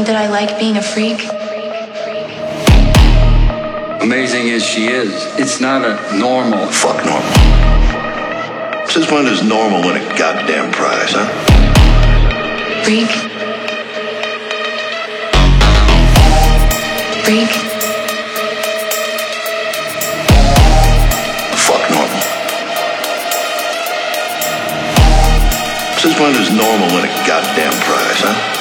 That I like being a freak? Amazing as she is, it's not a normal. Fuck normal. Since when does normal win a goddamn prize, huh? Freak? Freak? Fuck normal. Since when does normal win a goddamn prize, huh?